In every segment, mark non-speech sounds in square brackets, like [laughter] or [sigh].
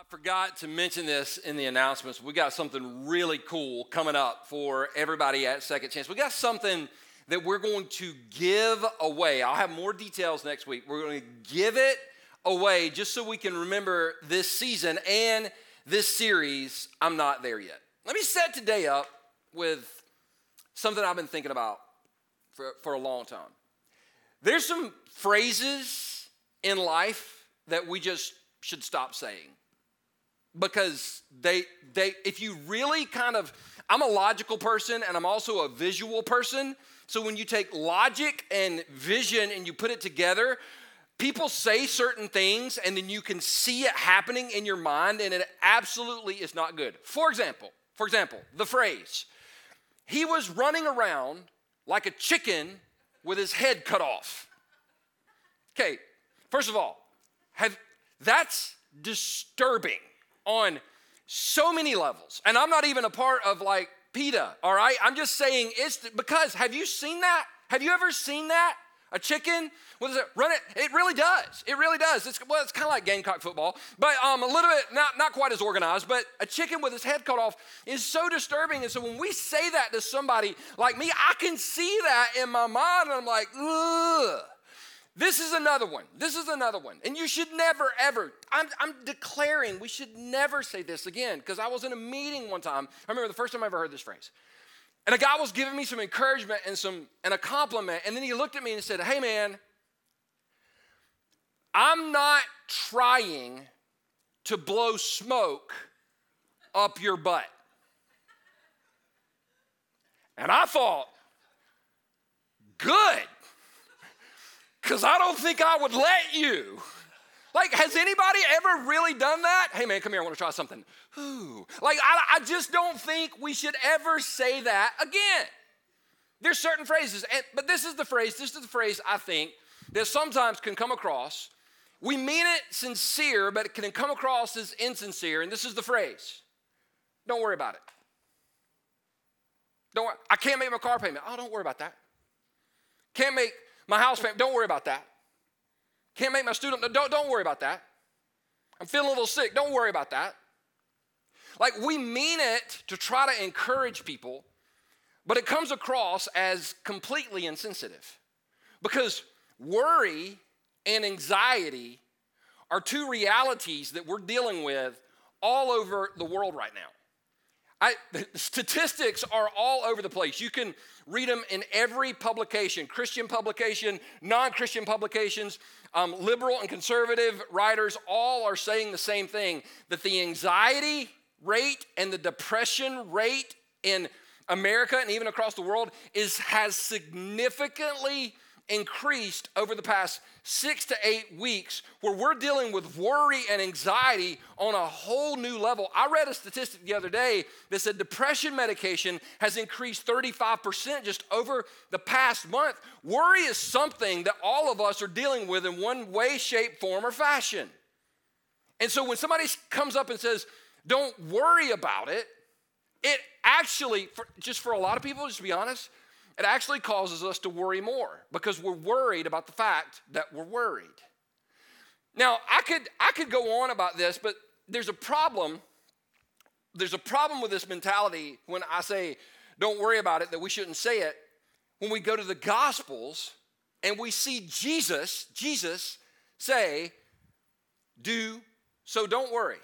I forgot to mention this in the announcements. We got something really cool coming up for everybody at Second Chance. We got something that we're going to give away. I'll have more details next week. We're going to give it away just so we can remember this season and this series, I'm Not There Yet. Let me set today up with something I've been thinking about for, for a long time. There's some phrases in life that we just should stop saying because they they if you really kind of I'm a logical person and I'm also a visual person. So when you take logic and vision and you put it together, people say certain things and then you can see it happening in your mind and it absolutely is not good. For example, for example, the phrase, he was running around like a chicken with his head cut off. Okay, first of all, have that's disturbing on so many levels. And I'm not even a part of like PETA, all right? I'm just saying it's because have you seen that? Have you ever seen that? A chicken, what is it? Run it. It really does. It really does. It's well, it's kind of like Gamecock football, but um, a little bit not not quite as organized. But a chicken with its head cut off is so disturbing. And so when we say that to somebody like me, I can see that in my mind, and I'm like, ugh. This is another one. This is another one. And you should never, ever, I'm, I'm declaring we should never say this again because I was in a meeting one time. I remember the first time I ever heard this phrase. And a guy was giving me some encouragement and, some, and a compliment. And then he looked at me and said, Hey, man, I'm not trying to blow smoke up your butt. And I thought, good because I don't think I would let you. Like, has anybody ever really done that? Hey, man, come here, I want to try something. Ooh. Like, I, I just don't think we should ever say that again. There's certain phrases, and, but this is the phrase, this is the phrase I think that sometimes can come across. We mean it sincere, but it can come across as insincere, and this is the phrase don't worry about it. Don't worry. I can't make my car payment. Oh, don't worry about that. Can't make my house payment, don't worry about that. Can't make my student, don't, don't worry about that. I'm feeling a little sick, don't worry about that. Like we mean it to try to encourage people, but it comes across as completely insensitive. Because worry and anxiety are two realities that we're dealing with all over the world right now. I, [laughs] statistics are all over the place. You can read them in every publication Christian publication, non Christian publications, um, liberal and conservative writers all are saying the same thing that the anxiety rate and the depression rate in America and even across the world is, has significantly increased over the past six to eight weeks where we're dealing with worry and anxiety on a whole new level. I read a statistic the other day that said depression medication has increased 35% just over the past month. Worry is something that all of us are dealing with in one way, shape, form, or fashion. And so when somebody comes up and says, don't worry about it, it actually, for, just for a lot of people, just to be honest, it actually causes us to worry more because we're worried about the fact that we're worried. Now, I could I could go on about this, but there's a problem. There's a problem with this mentality when I say don't worry about it that we shouldn't say it. When we go to the gospels and we see Jesus, Jesus say, "Do so don't worry."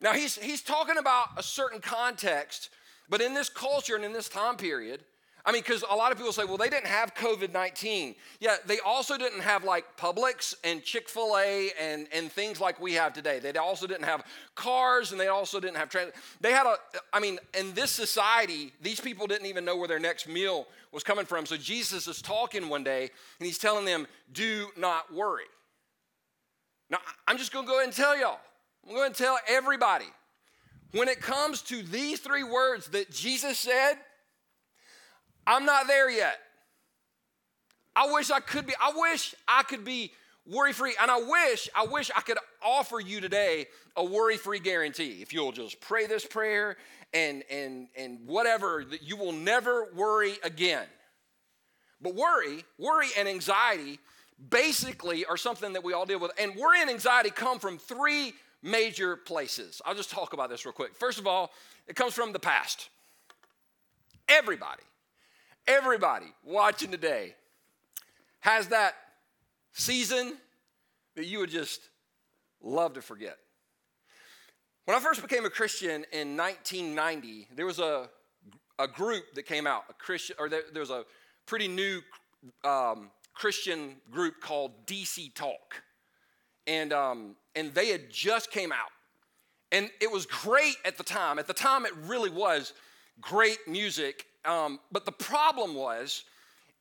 Now he's he's talking about a certain context but in this culture and in this time period, I mean, because a lot of people say, well, they didn't have COVID 19. Yeah, they also didn't have like Publix and Chick fil A and, and things like we have today. They also didn't have cars and they also didn't have transit. They had a, I mean, in this society, these people didn't even know where their next meal was coming from. So Jesus is talking one day and he's telling them, do not worry. Now, I'm just going to go ahead and tell y'all, I'm going to tell everybody when it comes to these three words that Jesus said, I'm not there yet. I wish I could be, I wish I could be worry free. And I wish, I wish I could offer you today a worry free guarantee. If you'll just pray this prayer and, and, and whatever, that you will never worry again. But worry, worry and anxiety basically are something that we all deal with. And worry and anxiety come from three major places. I'll just talk about this real quick. First of all, it comes from the past. Everybody, everybody watching today has that season that you would just love to forget. When I first became a Christian in 1990, there was a, a group that came out, a Christian, or there, there was a pretty new um, Christian group called DC Talk. And, um, and they had just came out. And it was great at the time. At the time, it really was great music. Um, but the problem was,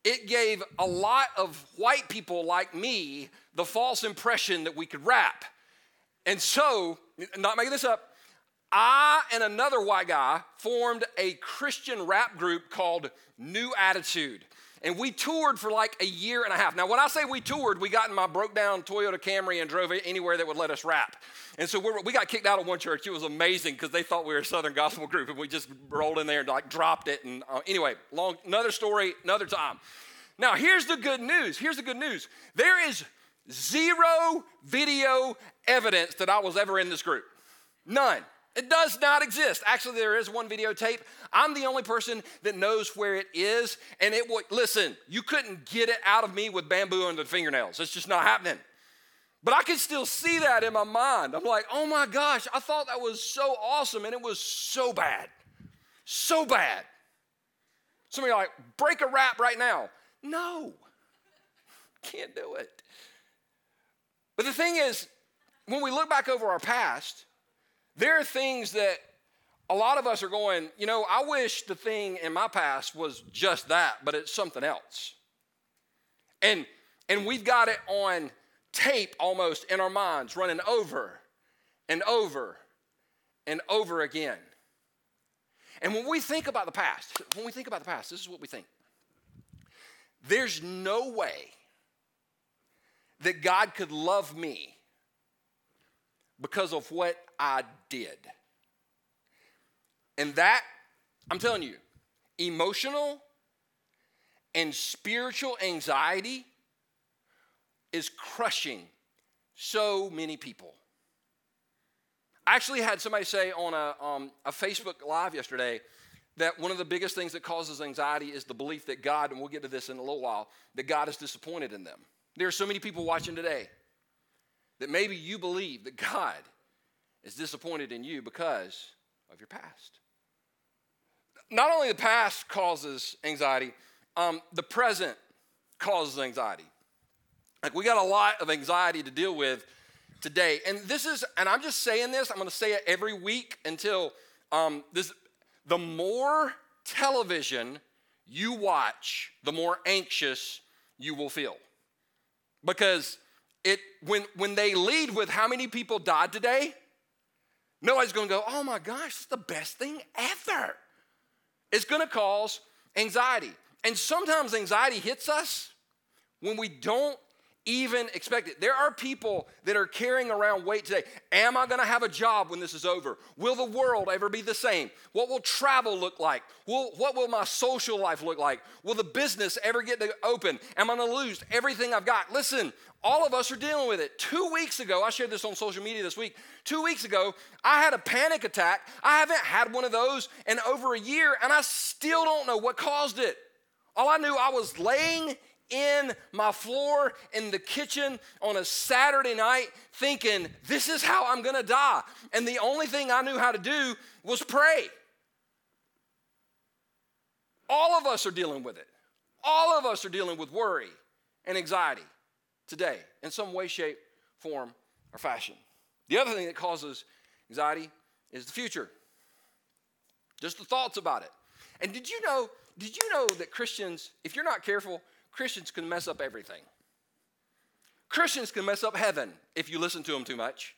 it gave a lot of white people like me the false impression that we could rap. And so, not making this up, I and another white guy formed a Christian rap group called New Attitude. And we toured for like a year and a half. Now, when I say we toured, we got in my broke down Toyota Camry and drove anywhere that would let us rap. And so we got kicked out of one church. It was amazing because they thought we were a Southern gospel group, and we just rolled in there and like dropped it. And uh, anyway, long another story, another time. Now, here's the good news. Here's the good news. There is zero video evidence that I was ever in this group. None. It does not exist. Actually, there is one videotape. I'm the only person that knows where it is. And it would, listen, you couldn't get it out of me with bamboo under the fingernails. It's just not happening. But I can still see that in my mind. I'm like, oh my gosh, I thought that was so awesome. And it was so bad. So bad. Some of you are like, break a rap right now. No, [laughs] can't do it. But the thing is, when we look back over our past, there are things that a lot of us are going, you know, I wish the thing in my past was just that, but it's something else. And and we've got it on tape almost in our minds, running over and over and over again. And when we think about the past, when we think about the past, this is what we think. There's no way that God could love me because of what I did. And that, I'm telling you, emotional and spiritual anxiety is crushing so many people. I actually had somebody say on a, um, a Facebook Live yesterday that one of the biggest things that causes anxiety is the belief that God, and we'll get to this in a little while, that God is disappointed in them. There are so many people watching today that maybe you believe that God is disappointed in you because of your past. Not only the past causes anxiety, um, the present causes anxiety. Like we got a lot of anxiety to deal with today. And this is, and I'm just saying this, I'm gonna say it every week until um, this, the more television you watch, the more anxious you will feel. Because it when when they lead with how many people died today, nobody's gonna go, oh my gosh, it's the best thing ever. It's gonna cause anxiety. And sometimes anxiety hits us when we don't even expect it. There are people that are carrying around weight today. Am I going to have a job when this is over? Will the world ever be the same? What will travel look like? Will, what will my social life look like? Will the business ever get to open? Am I going to lose everything I've got? Listen, all of us are dealing with it. Two weeks ago, I shared this on social media this week. Two weeks ago, I had a panic attack. I haven't had one of those in over a year, and I still don't know what caused it. All I knew, I was laying in my floor in the kitchen on a Saturday night thinking, this is how I'm gonna die. And the only thing I knew how to do was pray. All of us are dealing with it. All of us are dealing with worry and anxiety today in some way, shape, form, or fashion. The other thing that causes anxiety is the future. Just the thoughts about it. And did you know, did you know that Christians, if you're not careful, Christians can mess up everything. Christians can mess up heaven if you listen to them too much.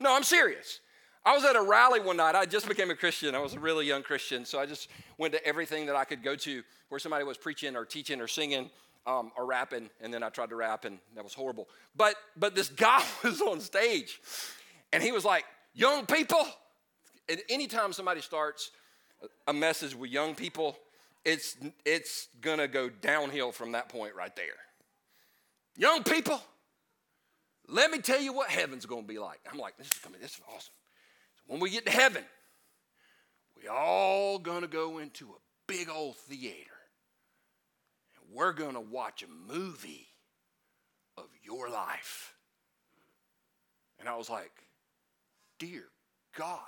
No, I'm serious. I was at a rally one night. I just became a Christian. I was a really young Christian, so I just went to everything that I could go to where somebody was preaching or teaching or singing um, or rapping, and then I tried to rap, and that was horrible. But but this [laughs] guy was on stage, and he was like, "Young people." And anytime somebody starts a message with young people, it's, it's gonna go downhill from that point right there. Young people, let me tell you what heaven's going to be like. I'm like, this is coming, this is awesome. So when we get to heaven, we all going to go into a big old theater. And we're going to watch a movie of your life. And I was like, dear God,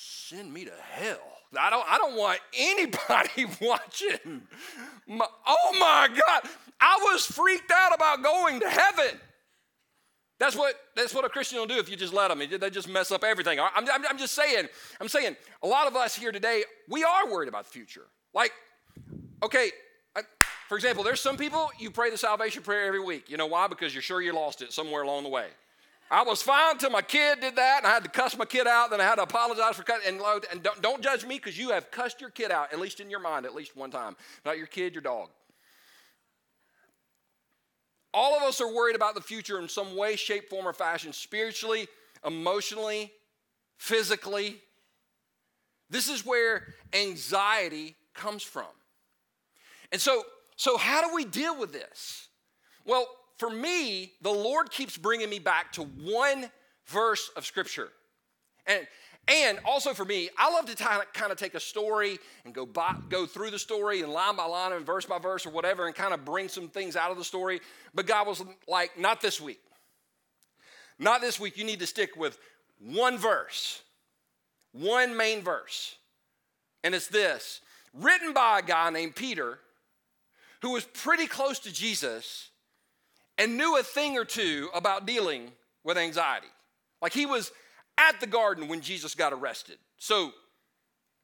send me to hell. I don't, I don't want anybody [laughs] watching. My, oh my God. I was freaked out about going to heaven. That's what, that's what a Christian will do if you just let them. They just mess up everything. I'm, I'm, I'm just saying, I'm saying, a lot of us here today, we are worried about the future. Like, okay, for example, there's some people, you pray the salvation prayer every week. You know why? Because you're sure you lost it somewhere along the way. I was fine until my kid did that, and I had to cuss my kid out. Then I had to apologize for cutting. And, and don't, don't judge me because you have cussed your kid out, at least in your mind, at least one time. Not your kid, your dog. All of us are worried about the future in some way, shape, form, or fashion, spiritually, emotionally, physically. This is where anxiety comes from. And so, so how do we deal with this? Well, for me, the Lord keeps bringing me back to one verse of Scripture. And, and also for me, I love to kind of take a story and go, by, go through the story and line by line and verse by verse or whatever and kind of bring some things out of the story. But God was like, not this week. Not this week. You need to stick with one verse, one main verse. And it's this written by a guy named Peter who was pretty close to Jesus and knew a thing or two about dealing with anxiety. Like he was at the garden when Jesus got arrested. So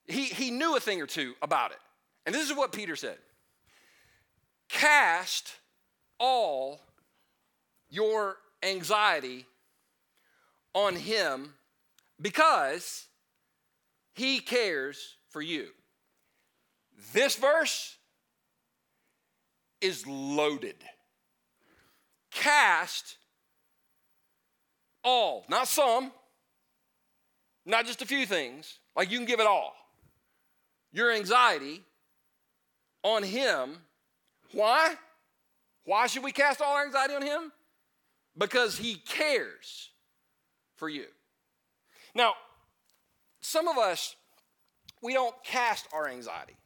he, he knew a thing or two about it. And this is what Peter said Cast all your anxiety on him because he cares for you. This verse is loaded cast all, not some, not just a few things, like you can give it all. Your anxiety on Him. Why? Why should we cast all our anxiety on Him? Because He cares for you. Now, some of us, we don't cast our anxiety,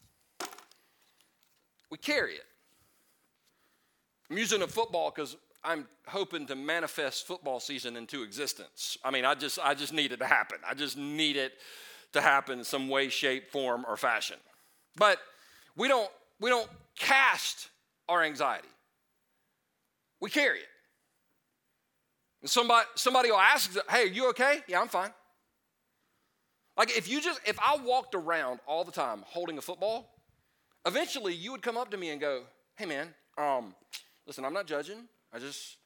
we carry it. I'm using a football because I'm hoping to manifest football season into existence. I mean, I just I just need it to happen. I just need it to happen in some way, shape, form, or fashion. But we don't we don't cast our anxiety. We carry it. And somebody somebody will ask, "Hey, are you okay?" "Yeah, I'm fine." Like if you just if I walked around all the time holding a football, eventually you would come up to me and go, "Hey, man, um, listen, I'm not judging. I just,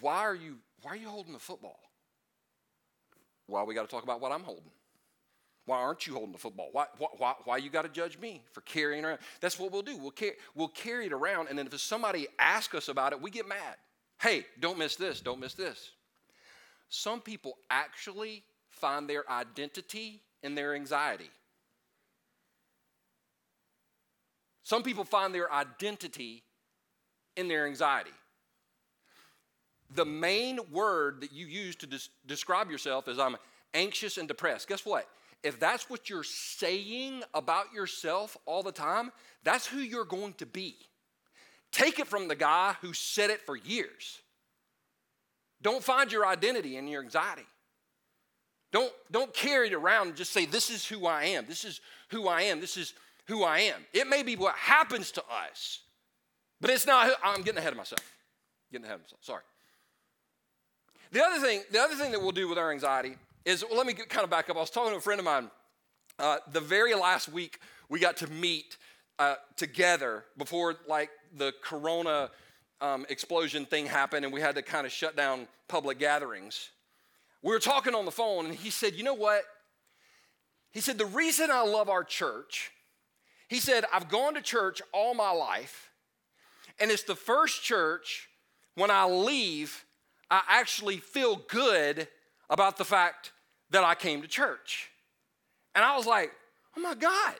why are you, why are you holding the football? Well, we got to talk about what I'm holding. Why aren't you holding the football? Why, why, why you got to judge me for carrying around? That's what we'll do. We'll, car- we'll carry it around, and then if somebody asks us about it, we get mad. Hey, don't miss this, don't miss this. Some people actually find their identity in their anxiety. Some people find their identity in their anxiety. The main word that you use to des- describe yourself is I'm anxious and depressed. Guess what? If that's what you're saying about yourself all the time, that's who you're going to be. Take it from the guy who said it for years. Don't find your identity in your anxiety. Don't, don't carry it around and just say, This is who I am. This is who I am. This is who I am. It may be what happens to us, but it's not, I'm getting ahead of myself. Getting ahead of myself, sorry. The other thing, the other thing that we'll do with our anxiety is, well, let me kind of back up. I was talking to a friend of mine uh, the very last week we got to meet uh, together before like the corona um, explosion thing happened and we had to kind of shut down public gatherings. We were talking on the phone and he said, You know what? He said, The reason I love our church, he said, I've gone to church all my life and it's the first church when I leave, I actually feel good about the fact that I came to church. And I was like, oh my God,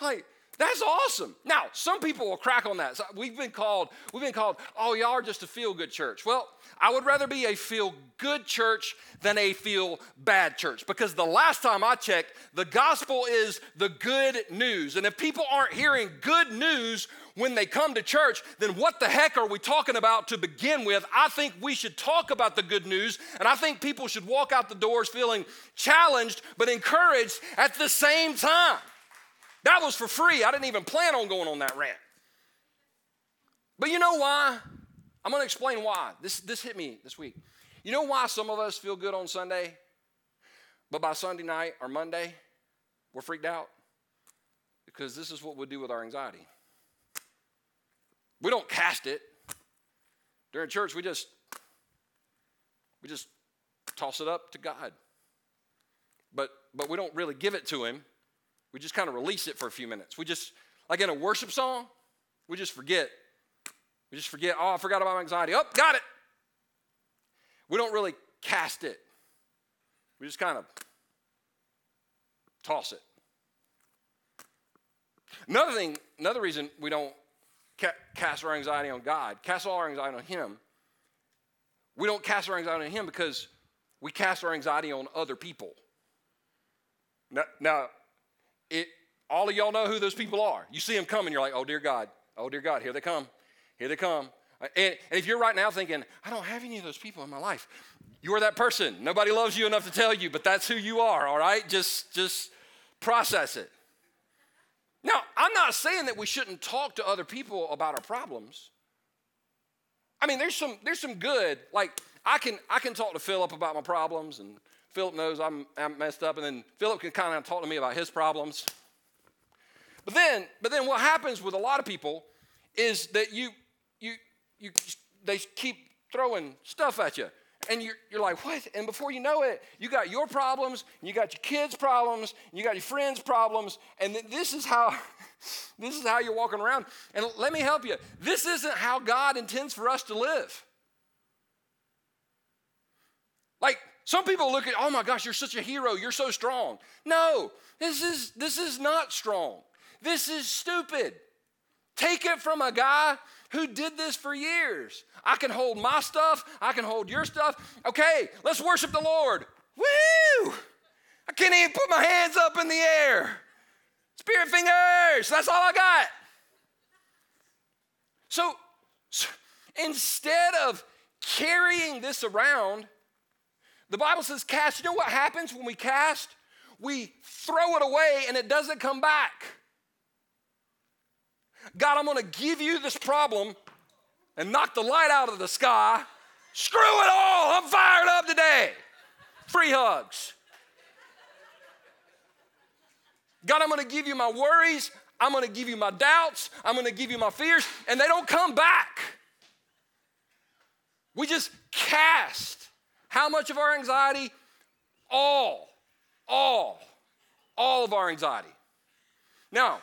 like, That's awesome. Now, some people will crack on that. So we've been called, we've been called, oh, y'all are just a feel-good church. Well, I would rather be a feel-good church than a feel-bad church because the last time I checked, the gospel is the good news. And if people aren't hearing good news when they come to church, then what the heck are we talking about to begin with? I think we should talk about the good news, and I think people should walk out the doors feeling challenged but encouraged at the same time. That was for free. I didn't even plan on going on that rant. But you know why? I'm going to explain why. This, this hit me this week. You know why some of us feel good on Sunday, but by Sunday night or Monday, we're freaked out? Because this is what we do with our anxiety. We don't cast it. During church, we just we just toss it up to God. But but we don't really give it to him we just kind of release it for a few minutes. We just, like in a worship song, we just forget. We just forget, oh, I forgot about my anxiety. Oh, got it. We don't really cast it, we just kind of toss it. Another thing, another reason we don't ca- cast our anxiety on God, cast all our anxiety on Him, we don't cast our anxiety on Him because we cast our anxiety on other people. Now, now it, all of y'all know who those people are. You see them coming, you're like, oh, dear God, oh, dear God, here they come, here they come. Uh, and, and if you're right now thinking, I don't have any of those people in my life, you're that person. Nobody loves you enough to tell you, but that's who you are, all right? Just, just process it. Now, I'm not saying that we shouldn't talk to other people about our problems. I mean, there's some there's some good. Like I can I can talk to Philip about my problems and Philip knows I'm, I'm messed up, and then Philip can kind of talk to me about his problems. But then, but then what happens with a lot of people is that you, you, you, they keep throwing stuff at you. And you're, you're like, what? And before you know it, you got your problems, you got your kids' problems, you got your friends' problems, and this is how [laughs] this is how you're walking around. And let me help you. This isn't how God intends for us to live. Like some people look at, oh my gosh, you're such a hero, you're so strong. No, this is this is not strong. This is stupid. Take it from a guy who did this for years. I can hold my stuff, I can hold your stuff. Okay, let's worship the Lord. Woo! I can't even put my hands up in the air. Spirit fingers, that's all I got. So, so instead of carrying this around, the Bible says cast. You know what happens when we cast? We throw it away and it doesn't come back. God, I'm going to give you this problem and knock the light out of the sky. Screw it all. I'm fired up today. Free hugs. God, I'm going to give you my worries. I'm going to give you my doubts. I'm going to give you my fears, and they don't come back. We just cast. How much of our anxiety? All, all, all of our anxiety. Now,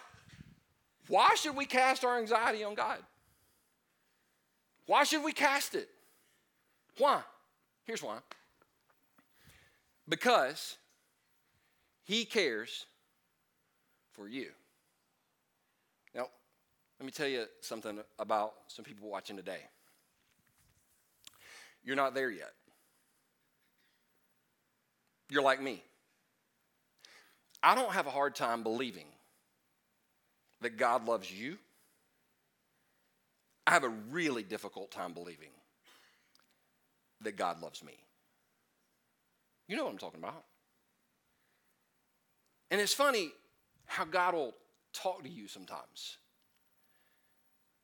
why should we cast our anxiety on God? Why should we cast it? Why? Here's why. Because He cares for you. Now, let me tell you something about some people watching today. You're not there yet. You're like me. I don't have a hard time believing that God loves you. I have a really difficult time believing that God loves me. You know what I'm talking about. And it's funny how God will talk to you sometimes.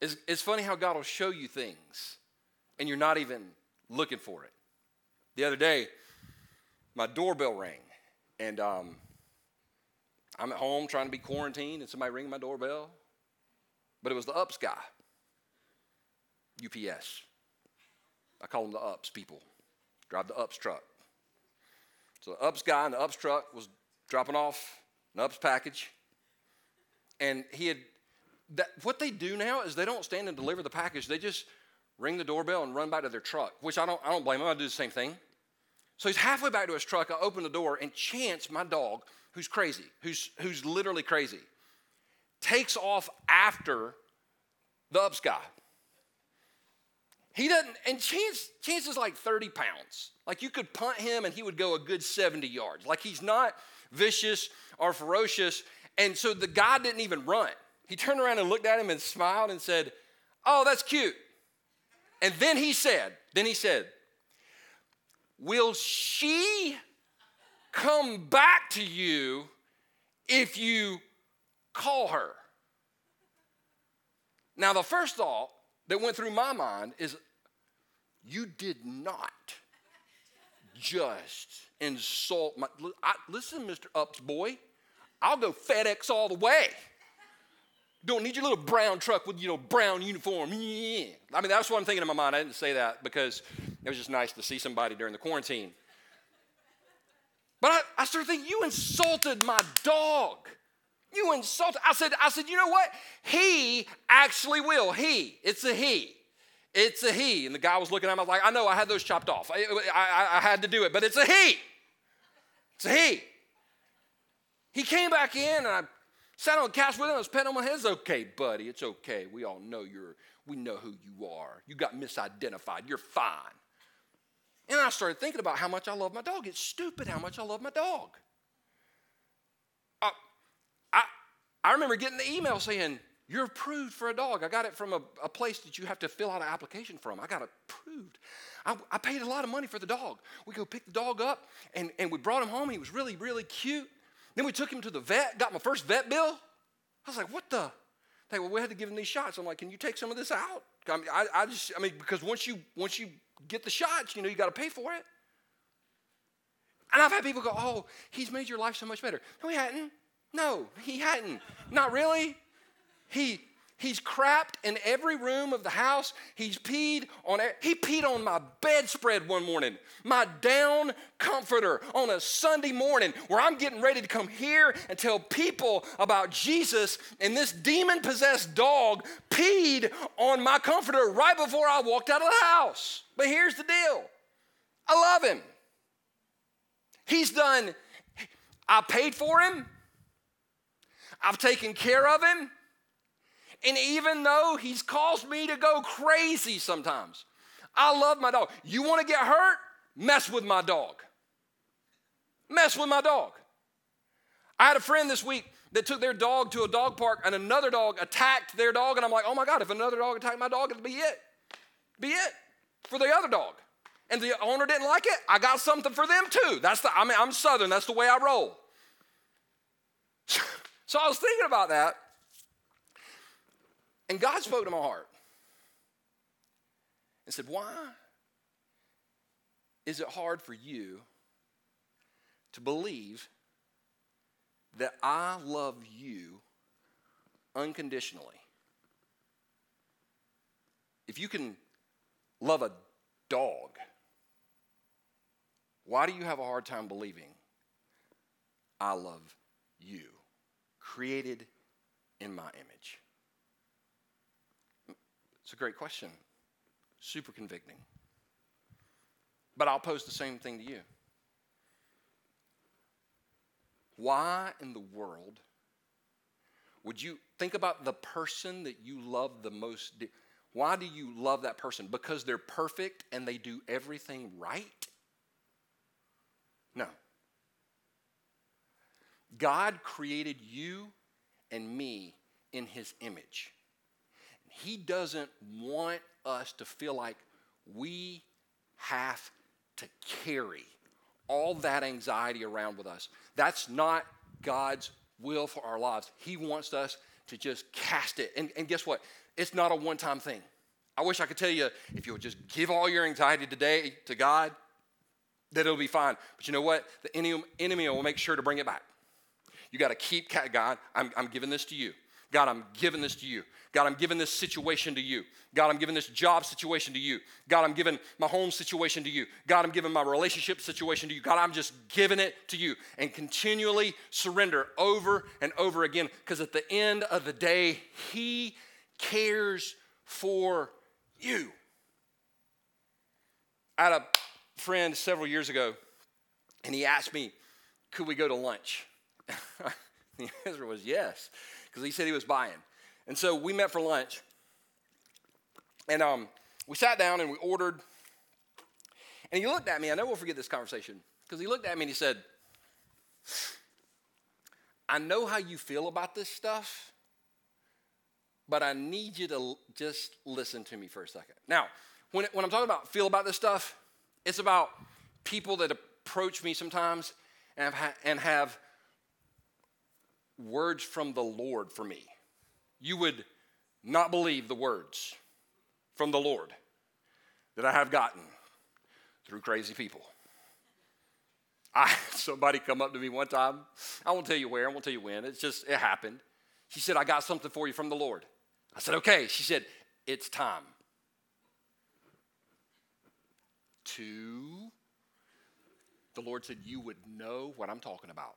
It's, it's funny how God will show you things and you're not even looking for it. The other day, my doorbell rang, and um, I'm at home trying to be quarantined, and somebody ringing my doorbell. But it was the UPS guy, UPS. I call them the UPS people. Drive the UPS truck. So the UPS guy in the UPS truck was dropping off an UPS package, and he had. That, what they do now is they don't stand and deliver the package. They just ring the doorbell and run back to their truck, which I don't, I don't blame them. I do the same thing. So he's halfway back to his truck. I open the door, and Chance, my dog, who's crazy, who's, who's literally crazy, takes off after the ups guy. He doesn't, and Chance, Chance is like 30 pounds. Like you could punt him and he would go a good 70 yards. Like he's not vicious or ferocious. And so the guy didn't even run. He turned around and looked at him and smiled and said, Oh, that's cute. And then he said, Then he said, Will she come back to you if you call her? Now, the first thought that went through my mind is you did not just insult my. I, listen, Mr. Ups boy, I'll go FedEx all the way. Don't need your little brown truck with, you know, brown uniform. Yeah. I mean, that's what I'm thinking in my mind. I didn't say that because it was just nice to see somebody during the quarantine. But I, I started thinking, you insulted my dog. You insulted. I said, I said, you know what? He actually will. He. It's a he. It's a he. And the guy was looking at me, I was like, I know, I had those chopped off. I, I, I had to do it, but it's a he. It's a he. He came back in and I Sat on the couch with him. I was petting on my head. It's okay, buddy. It's okay. We all know you're, we know who you are. You got misidentified. You're fine. And I started thinking about how much I love my dog. It's stupid how much I love my dog. Uh, I, I remember getting the email saying, You're approved for a dog. I got it from a, a place that you have to fill out an application from. I got approved. I, I, paid a lot of money for the dog. We go pick the dog up, and, and we brought him home. He was really, really cute. Then we took him to the vet, got my first vet bill. I was like, what the? They well, we had to give him these shots. I'm like, can you take some of this out? I, mean, I, I just, I mean, because once you once you get the shots, you know, you got to pay for it. And I've had people go, oh, he's made your life so much better. No, he hadn't. No, he hadn't. Not really. He He's crapped in every room of the house. He's peed on he peed on my bedspread one morning, my down comforter on a Sunday morning where I'm getting ready to come here and tell people about Jesus and this demon possessed dog peed on my comforter right before I walked out of the house. But here's the deal. I love him. He's done I paid for him. I've taken care of him. And even though he's caused me to go crazy sometimes, I love my dog. You want to get hurt? Mess with my dog. Mess with my dog. I had a friend this week that took their dog to a dog park and another dog attacked their dog. And I'm like, oh my God, if another dog attacked my dog, it'd be it. Be it for the other dog. And the owner didn't like it, I got something for them too. That's the, I mean, I'm Southern, that's the way I roll. [laughs] so I was thinking about that. And God spoke to my heart and said, Why is it hard for you to believe that I love you unconditionally? If you can love a dog, why do you have a hard time believing I love you, created in my image? It's a great question. Super convicting. But I'll pose the same thing to you. Why in the world would you think about the person that you love the most? Why do you love that person? Because they're perfect and they do everything right? No. God created you and me in his image. He doesn't want us to feel like we have to carry all that anxiety around with us. That's not God's will for our lives. He wants us to just cast it. And, and guess what? It's not a one time thing. I wish I could tell you if you'll just give all your anxiety today to God, that it'll be fine. But you know what? The enemy will make sure to bring it back. You got to keep, God, I'm, I'm giving this to you. God, I'm giving this to you. God, I'm giving this situation to you. God, I'm giving this job situation to you. God, I'm giving my home situation to you. God, I'm giving my relationship situation to you. God, I'm just giving it to you and continually surrender over and over again because at the end of the day, He cares for you. I had a friend several years ago, and he asked me, Could we go to lunch? [laughs] the answer was yes. Because he said he was buying. And so we met for lunch. And um, we sat down and we ordered. And he looked at me. I never will forget this conversation because he looked at me and he said, I know how you feel about this stuff, but I need you to just listen to me for a second. Now, when, when I'm talking about feel about this stuff, it's about people that approach me sometimes and have, and have words from the Lord for me. You would not believe the words from the Lord that I have gotten through crazy people. I [laughs] somebody come up to me one time. I won't tell you where, I won't tell you when. It's just it happened. She said, I got something for you from the Lord. I said, okay. She said, it's time. To the Lord said, You would know what I'm talking about.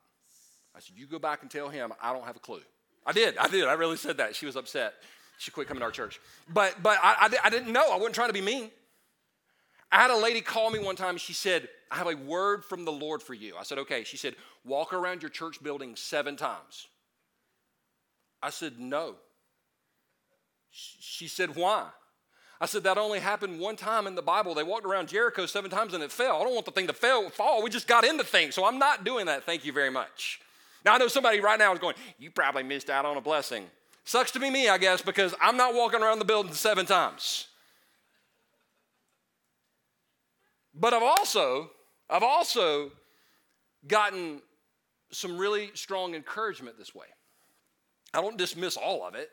I said, You go back and tell him I don't have a clue. I did. I did. I really said that. She was upset. She quit coming to our church. But, but I, I, I didn't know. I wasn't trying to be mean. I had a lady call me one time. She said, I have a word from the Lord for you. I said, Okay. She said, Walk around your church building seven times. I said, No. She said, Why? I said, That only happened one time in the Bible. They walked around Jericho seven times and it fell. I don't want the thing to fail, fall. We just got into things. So I'm not doing that. Thank you very much. Now, I know somebody right now is going, You probably missed out on a blessing. Sucks to be me, I guess, because I'm not walking around the building seven times. But I've also, I've also gotten some really strong encouragement this way. I don't dismiss all of it.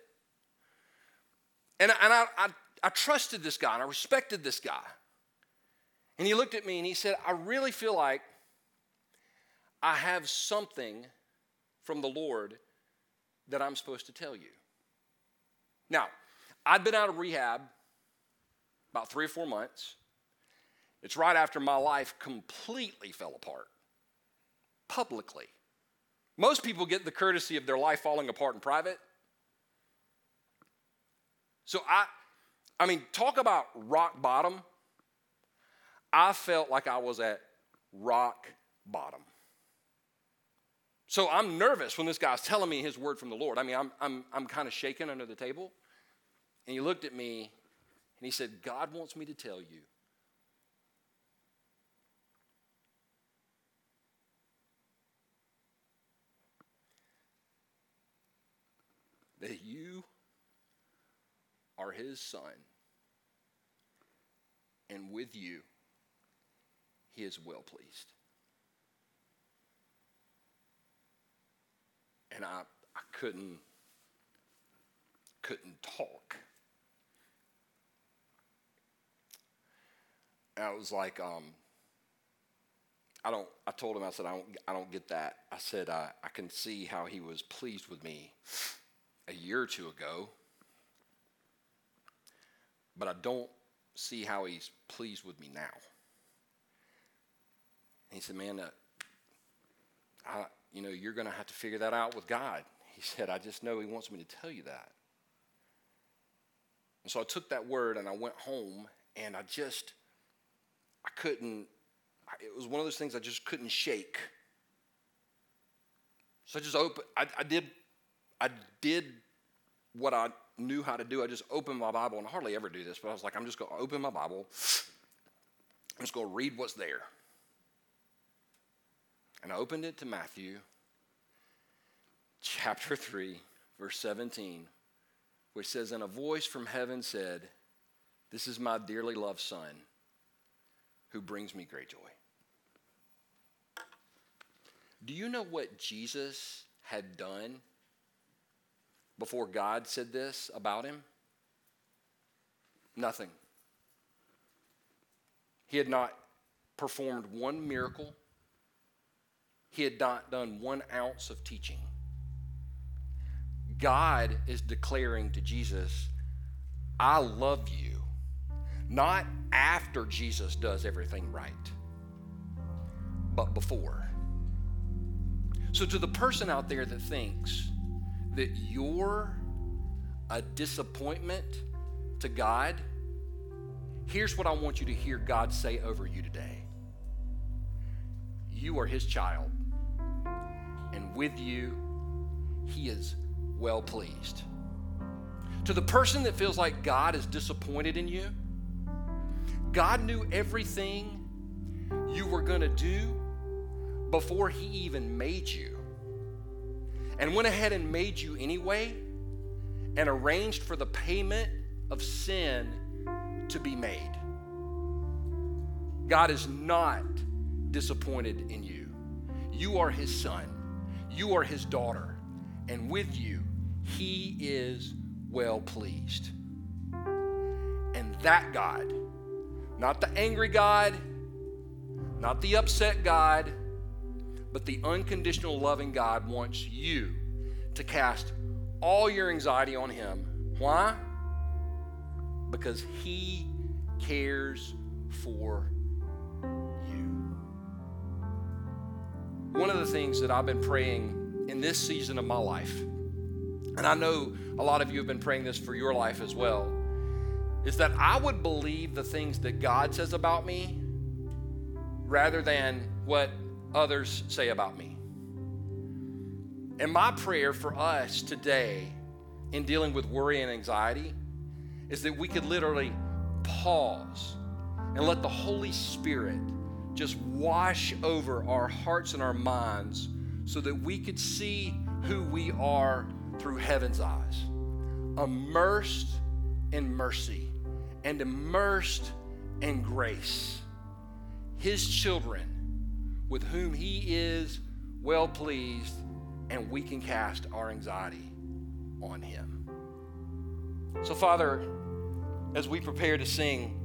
And, and I, I, I trusted this guy and I respected this guy. And he looked at me and he said, I really feel like I have something from the Lord that I'm supposed to tell you. Now, I'd been out of rehab about three or four months. It's right after my life completely fell apart publicly. Most people get the courtesy of their life falling apart in private. So I I mean, talk about rock bottom. I felt like I was at rock bottom. So I'm nervous when this guy's telling me his word from the Lord. I mean, I'm, I'm, I'm kind of shaking under the table. And he looked at me and he said, God wants me to tell you that you are his son. And with you, he is well pleased. And I, I couldn't, couldn't talk. And I was like, um, I don't, I told him, I said, I don't, I don't get that. I said, I, I can see how he was pleased with me a year or two ago but I don't see how he's pleased with me now. And he said, Man, uh, I, you know, you're going to have to figure that out with God. He said, I just know he wants me to tell you that. And so I took that word and I went home and I just, I couldn't, it was one of those things I just couldn't shake. So I just opened, I, I did, I did what I knew how to do. I just opened my Bible, and I hardly ever do this, but I was like, I'm just going to open my Bible. I'm just going to read what's there. And I opened it to Matthew chapter 3, verse 17, which says, And a voice from heaven said, This is my dearly loved Son, who brings me great joy. Do you know what Jesus had done before God said this about him? Nothing. He had not performed one miracle, he had not done one ounce of teaching. God is declaring to Jesus, I love you. Not after Jesus does everything right, but before. So, to the person out there that thinks, that you're a disappointment to God, here's what I want you to hear God say over you today You are His child, and with you, He is well pleased. To the person that feels like God is disappointed in you, God knew everything you were going to do before He even made you and went ahead and made you anyway and arranged for the payment of sin to be made. God is not disappointed in you. You are His son, you are His daughter, and with you, He is well pleased. And that God, not the angry God, not the upset God, but the unconditional loving God wants you to cast all your anxiety on Him. Why? Because He cares for One of the things that I've been praying in this season of my life, and I know a lot of you have been praying this for your life as well, is that I would believe the things that God says about me rather than what others say about me. And my prayer for us today in dealing with worry and anxiety is that we could literally pause and let the Holy Spirit just wash over our hearts and our minds so that we could see who we are through heaven's eyes, immersed in mercy and immersed in grace. His children with whom He is well pleased, and we can cast our anxiety on Him. So, Father, as we prepare to sing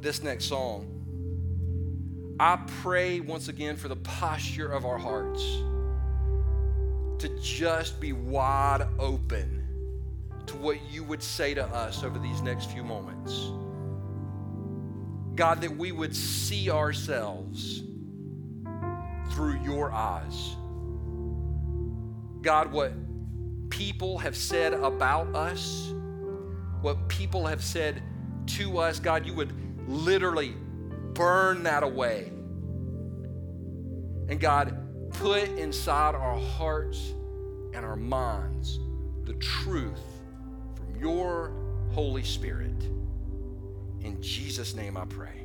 this next song, I pray once again for the posture of our hearts to just be wide open to what you would say to us over these next few moments. God, that we would see ourselves through your eyes. God, what people have said about us, what people have said to us, God, you would literally burn that away. And God, put inside our hearts and our minds the truth from your Holy Spirit. In Jesus' name I pray.